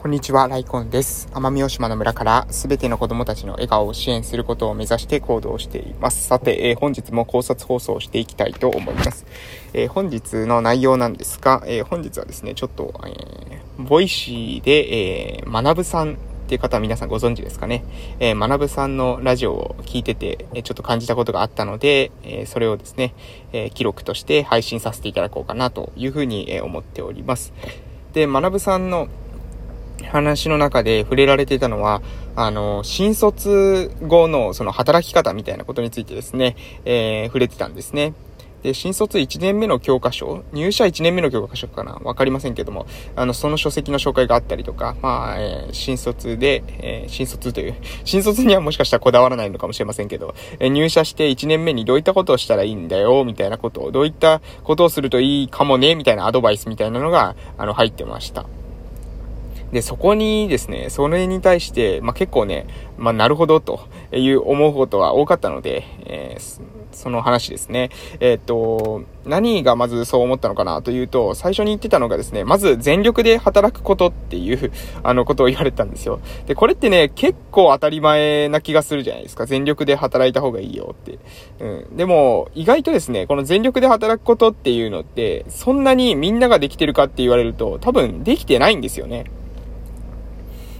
こんにちは、ライコンです。奄美大島の村からすべての子供たちの笑顔を支援することを目指して行動しています。さて、えー、本日も考察放送をしていきたいと思います。えー、本日の内容なんですが、えー、本日はですね、ちょっと、えボイシーで、えー、学ぶさんっていう方は皆さんご存知ですかね。えー、学さんのラジオを聞いてて、えちょっと感じたことがあったので、えそれをですね、え記録として配信させていただこうかなというふうに、え思っております。で、学さんの話の中で触れられていたのは、あの、新卒後のその働き方みたいなことについてですね、えー、触れてたんですね。で、新卒1年目の教科書、入社1年目の教科書かな？わかりませんけども、あの、その書籍の紹介があったりとか、まあ、えー、新卒で、えー、新卒という、新卒にはもしかしたらこだわらないのかもしれませんけど、えー、入社して1年目にどういったことをしたらいいんだよ、みたいなことを、どういったことをするといいかもね、みたいなアドバイスみたいなのが、あの、入ってました。で、そこにですね、それに対して、まあ、結構ね、まあ、なるほどという思うことは多かったので、えー、その話ですね。えー、っと、何がまずそう思ったのかなというと、最初に言ってたのがですね、まず全力で働くことっていう、あのことを言われたんですよ。で、これってね、結構当たり前な気がするじゃないですか。全力で働いた方がいいよって。うん。でも、意外とですね、この全力で働くことっていうのって、そんなにみんなができてるかって言われると、多分できてないんですよね。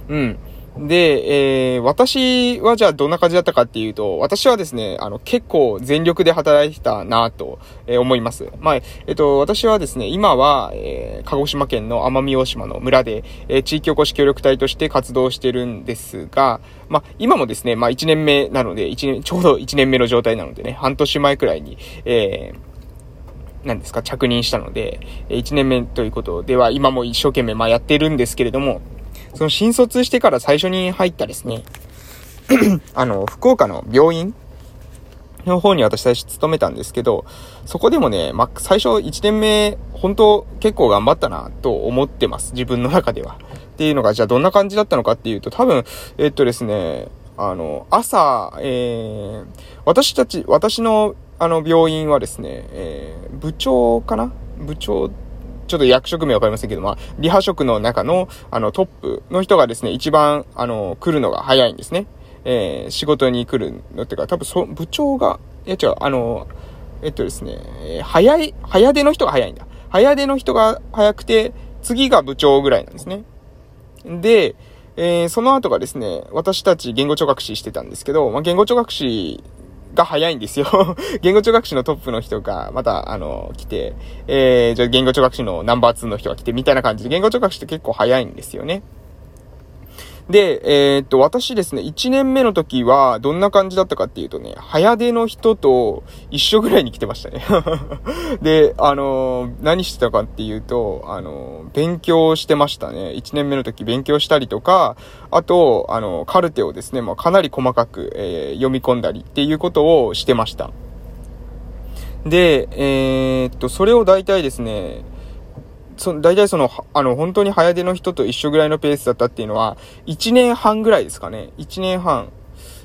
うん。で、えー、私はじゃあどんな感じだったかっていうと、私はですね、あの、結構全力で働いてたなと、えー、思います。まあ、えっと、私はですね、今は、えー、鹿児島県の奄美大島の村で、えー、地域おこし協力隊として活動してるんですが、まあ、今もですね、まあ、1年目なので、1年、ちょうど1年目の状態なのでね、半年前くらいに、えー、何ですか、着任したので、1年目ということでは、今も一生懸命、まあ、やってるんですけれども、その新卒してから最初に入ったですね、あの、福岡の病院の方に私最初勤めたんですけど、そこでもね、ま、最初1年目、本当結構頑張ったなと思ってます。自分の中では。っていうのが、じゃあどんな感じだったのかっていうと、多分、えっとですね、あの、朝、えー、私たち、私の、あの、病院はですね、えー、部長かな？部長ちょっと役職名わかりませんけど、まあ、リハ職の中の、あの、トップの人がですね、一番、あの、来るのが早いんですね。えー、仕事に来るのっていうか、多分そ、部長が、いや違う、あの、えっとですね、早い、早出の人が早いんだ。早出の人が早くて、次が部長ぐらいなんですね。で、えー、その後がですね、私たち言語聴覚士してたんですけど、まあ、言語聴覚士が早いんですよ 言語聴覚士のトップの人が、また、あの、来て、えー、じゃあ言語聴覚士のナンバー2の人が来て、みたいな感じで、言語聴覚士って結構早いんですよね。で、えー、っと、私ですね、1年目の時は、どんな感じだったかっていうとね、早出の人と一緒ぐらいに来てましたね で、あのー、何してたかっていうと、あのー、勉強してましたね。1年目の時勉強したりとか、あと、あのカルテをですね、まあ、かなり細かく、え読み込んだりっていうことをしてました。で、えっと、それを大体ですね、そ大体その、あの、本当に早出の人と一緒ぐらいのペースだったっていうのは、1年半ぐらいですかね。1年半。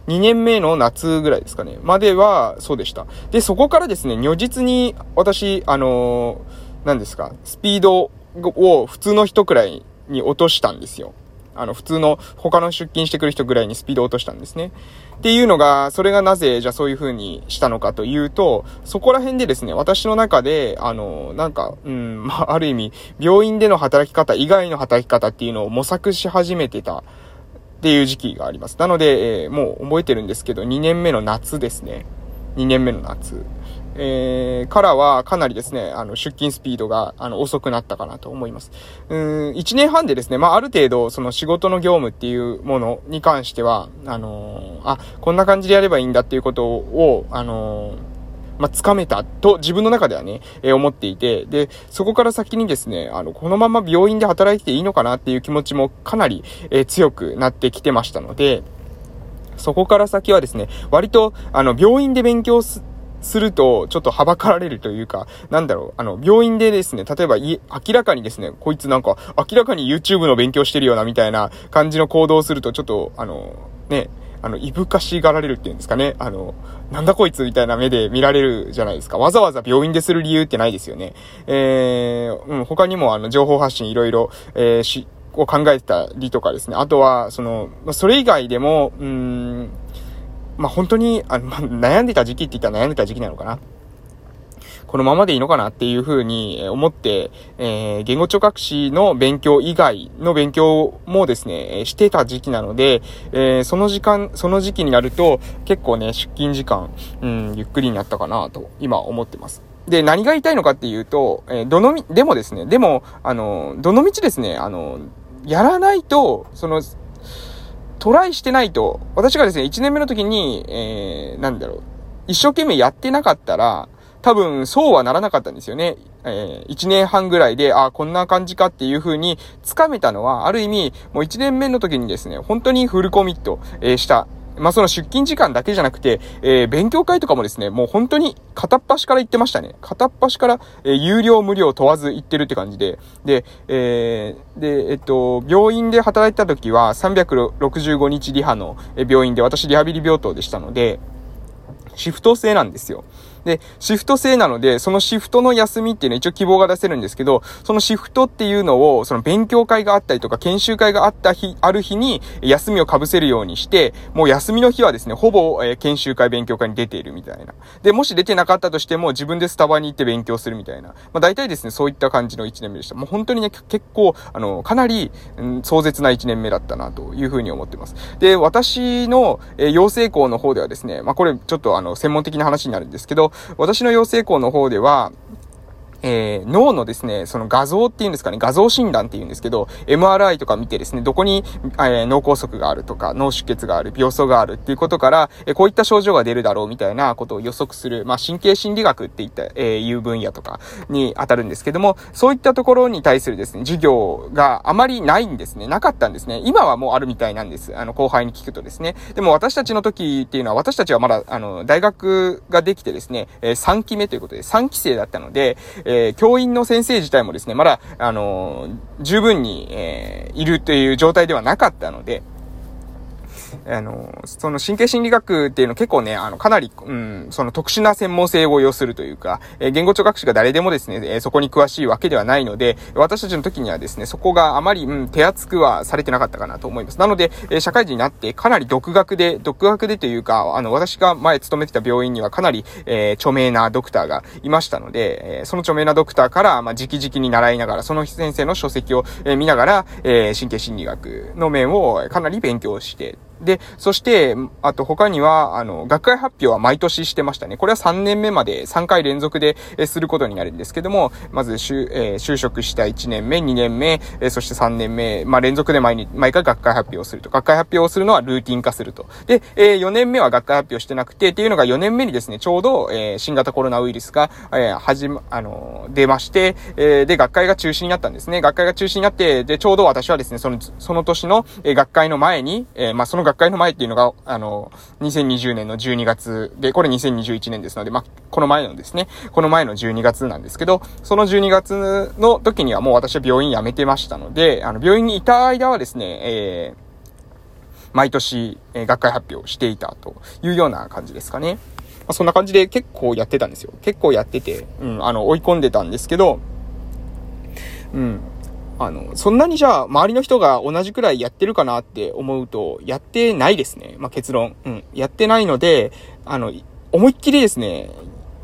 2年目の夏ぐらいですかね。までは、そうでした。で、そこからですね、如実に、私、あのー、何ですか、スピードを普通の人くらいに落としたんですよ。あの、普通の他の出勤してくる人ぐらいにスピードを落としたんですね。っていうのが、それがなぜ、じゃあそういう風にしたのかというと、そこら辺でですね、私の中で、あの、なんか、うん、まあ、ある意味、病院での働き方以外の働き方っていうのを模索し始めてたっていう時期があります。なので、えー、もう覚えてるんですけど、2年目の夏ですね。2年目の夏。えー、からはかなりですね、あの、出勤スピードが、あの、遅くなったかなと思います。うん、1年半でですね、まあ、ある程度、その仕事の業務っていうものに関しては、あのー、あ、こんな感じでやればいいんだっていうことを、あのーまあ、つかめたと自分の中ではね、えー、思っていて、で、そこから先にですね、あの、このまま病院で働いていいのかなっていう気持ちもかなり、えー、強くなってきてましたので、そこから先はですね、割と、あの、病院で勉強す、すると、ちょっとはばかられるというか、なんだろう、あの、病院でですね、例えば、い、明らかにですね、こいつなんか、明らかに YouTube の勉強してるような、みたいな感じの行動をすると、ちょっと、あの、ね、あの、いぶかしがられるっていうんですかね。あの、なんだこいつみたいな目で見られるじゃないですか。わざわざ病院でする理由ってないですよね。えー、うん、他にもあの、情報発信いろいろ、えー、し、を考えたりとかですね。あとは、その、それ以外でも、うん、まあ、本当に、あの、ま悩んでた時期って言ったら悩んでた時期なのかな。このままでいいのかなっていうふうに思って、えー、言語聴覚士の勉強以外の勉強もですね、してた時期なので、えー、その時間、その時期になると、結構ね、出勤時間、うん、ゆっくりになったかなと、今思ってます。で、何が言いたいのかっていうと、えー、どのみ、でもですね、でも、あの、どのみちですね、あの、やらないと、その、トライしてないと、私がですね、1年目の時に、えー、なんだろう、一生懸命やってなかったら、多分、そうはならなかったんですよね。えー、1年半ぐらいで、あこんな感じかっていう風につかめたのは、ある意味、もう1年目の時にですね、本当にフルコミット、え、した。まあ、その出勤時間だけじゃなくて、えー、勉強会とかもですね、もう本当に片っ端から行ってましたね。片っ端から、えー、有料無料問わず行ってるって感じで。で、えー、で、えっと、病院で働いた時は365日リハの病院で、私リハビリ病棟でしたので、シフト制なんですよ。で、シフト制なので、そのシフトの休みっていうのは一応希望が出せるんですけど、そのシフトっていうのを、その勉強会があったりとか、研修会があった日、ある日に休みを被せるようにして、もう休みの日はですね、ほぼ、えー、研修会、勉強会に出ているみたいな。で、もし出てなかったとしても、自分でスタバに行って勉強するみたいな。まあ大体ですね、そういった感じの1年目でした。もう本当にね、結構、あの、かなり、うん、壮絶な1年目だったな、というふうに思ってます。で、私の、えー、養成校の方ではですね、まあこれちょっとあの、専門的な話になるんですけど、私の養成校の方では、えー、脳のですね、その画像っていうんですかね、画像診断っていうんですけど、MRI とか見てですね、どこに、えー、脳梗塞があるとか、脳出血がある、病巣があるっていうことから、えー、こういった症状が出るだろうみたいなことを予測する、まあ、神経心理学っていった、えー、いう分野とかに当たるんですけども、そういったところに対するですね、授業があまりないんですね。なかったんですね。今はもうあるみたいなんです。あの、後輩に聞くとですね。でも私たちの時っていうのは、私たちはまだ、あの、大学ができてですね、えー、3期目ということで、3期生だったので、えー、教員の先生自体もですね、まだ、あの十分に、えー、いるという状態ではなかったので、あの、その神経心理学っていうの結構ね、あの、かなり、うん、その特殊な専門性を要するというか、えー、言語聴覚士が誰でもですね、えー、そこに詳しいわけではないので、私たちの時にはですね、そこがあまり、うん、手厚くはされてなかったかなと思います。なので、えー、社会人になってかなり独学で、独学でというか、あの、私が前勤めてた病院にはかなり、え著名なドクターがいましたので、えその著名なドクターから、まあ、直々に習いながら、その先生の書籍を、え見ながら、え神経心理学の面をかなり勉強して、で、そして、あと他には、あの、学会発表は毎年してましたね。これは3年目まで3回連続で、えすることになるんですけども、まず、就、えー、就職した1年目、2年目、え、そして3年目、まあ、連続で毎日、毎回学会発表をすると。学会発表をするのはルーティン化すると。で、えー、4年目は学会発表してなくて、っていうのが4年目にですね、ちょうど、えー、新型コロナウイルスが、えー、始ま、あの出まして、え、で、学会が中止になったんですね。学会が中止になって、で、ちょうど私はですね、その、その年の、え、学会の前に、え、まあ、その学学会の前っていうのが、あの、2020年の12月で、これ2021年ですので、ま、この前のですね、この前の12月なんですけど、その12月の時にはもう私は病院辞めてましたので、あの、病院にいた間はですね、えー、毎年、え、学会発表していたというような感じですかね。まあ、そんな感じで結構やってたんですよ。結構やってて、うん、あの、追い込んでたんですけど、うん。あの、そんなにじゃあ、周りの人が同じくらいやってるかなって思うと、やってないですね。まあ、結論。うん。やってないので、あの、思いっきりですね、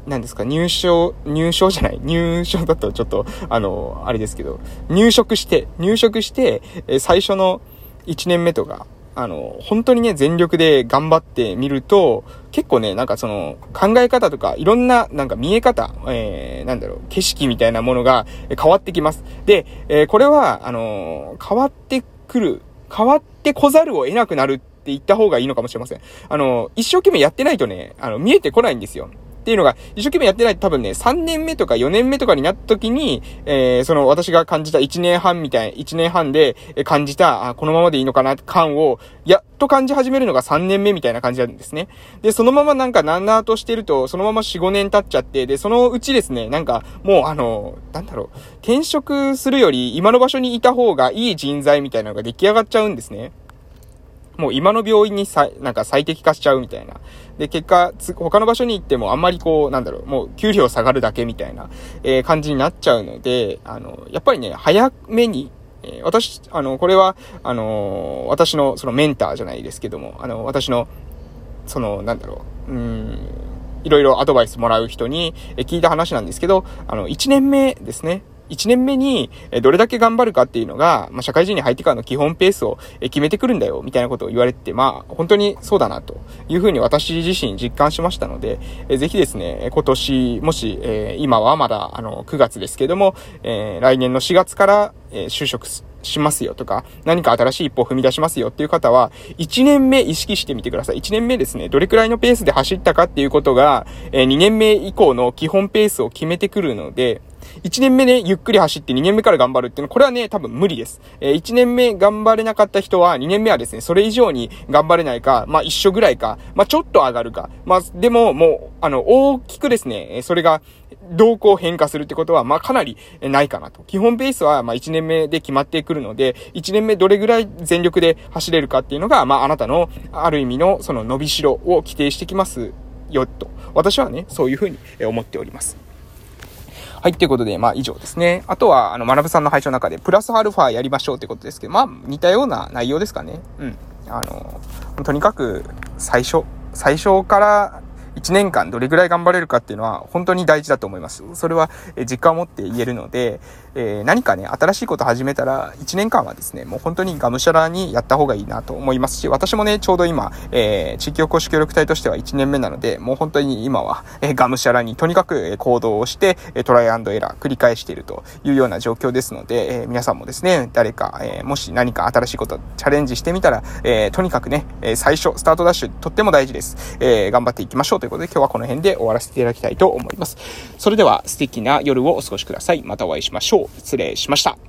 何ですか、入賞、入賞じゃない、入賞だとちょっと、あの、あれですけど、入職して、入職して、え最初の1年目とか、あの、本当にね、全力で頑張ってみると、結構ね、なんかその、考え方とか、いろんな、なんか見え方、えー、なんだろう、景色みたいなものが変わってきます。で、えー、これは、あのー、変わってくる、変わってこざるを得なくなるって言った方がいいのかもしれません。あの一生懸命やってないとね、あの、見えてこないんですよ。っていうのが、一生懸命やってないと多分ね、3年目とか4年目とかになった時に、えー、その私が感じた1年半みたい、1年半で感じた、あ、このままでいいのかな、感を、やっと感じ始めるのが3年目みたいな感じなんですね。で、そのままなんかなんなとしてると、そのまま4、5年経っちゃって、で、そのうちですね、なんか、もうあの、なんだろう、転職するより今の場所にいた方がいい人材みたいなのが出来上がっちゃうんですね。もう今の病院にさ、なんか最適化しちゃうみたいな。で、結果、他の場所に行ってもあんまりこう、なんだろう、もう給料下がるだけみたいな、えー、感じになっちゃうので、あの、やっぱりね、早めに、えー、私、あの、これは、あのー、私のそのメンターじゃないですけども、あの、私の、その、なんだろう、うん、いろいろアドバイスもらう人に聞いた話なんですけど、あの、1年目ですね。1年目にどれだけ頑張るかっていうのが、まあ、社会人に入ってからの基本ペースを決めてくるんだよ、みたいなことを言われて、まあ、本当にそうだな、というふうに私自身実感しましたので、えぜひですね、今年、もし、え、今はまだ、あの、9月ですけども、え、来年の4月から、え、就職しますよとか、何か新しい一歩を踏み出しますよっていう方は、1年目意識してみてください。1年目ですね、どれくらいのペースで走ったかっていうことが、え、2年目以降の基本ペースを決めてくるので、1年目ね、ゆっくり走って2年目から頑張るっていうのは、これはね、多分無理です。えー、1年目頑張れなかった人は、2年目はですね、それ以上に頑張れないか、まあ一緒ぐらいか、まあちょっと上がるか。まあでも、もう、あの、大きくですね、それが、動向変化するってことは、まあかなりないかなと。基本ベースは、まあ1年目で決まってくるので、1年目どれぐらい全力で走れるかっていうのが、まああなたの、ある意味のその伸びしろを規定してきますよ、と。私はね、そういうふうに思っております。はい、ということで、まあ以上ですね。あとは、あの、学さんの配信の中で、プラスアルファやりましょうってことですけど、まあ似たような内容ですかね。うん。あの、とにかく、最初、最初から1年間どれぐらい頑張れるかっていうのは本当に大事だと思います。それは実感を持って言えるので、えー、何かね、新しいこと始めたら1年間はですね、もう本当にがむしゃらにやった方がいいなと思いますし、私もね、ちょうど今、えー、地域おこし協力隊としては1年目なので、もう本当に今は、えー、がむしゃらにとにかく行動をして、トライアンドエラー繰り返しているというような状況ですので、えー、皆さんもですね、誰か、えー、もし何か新しいことチャレンジしてみたら、えー、とにかくね、最初、スタートダッシュとっても大事です。えー、頑張っていきましょうということで、今日はこの辺で終わらせていただきたいと思います。それでは素敵な夜をお過ごしください。またお会いしましょう。失礼しました。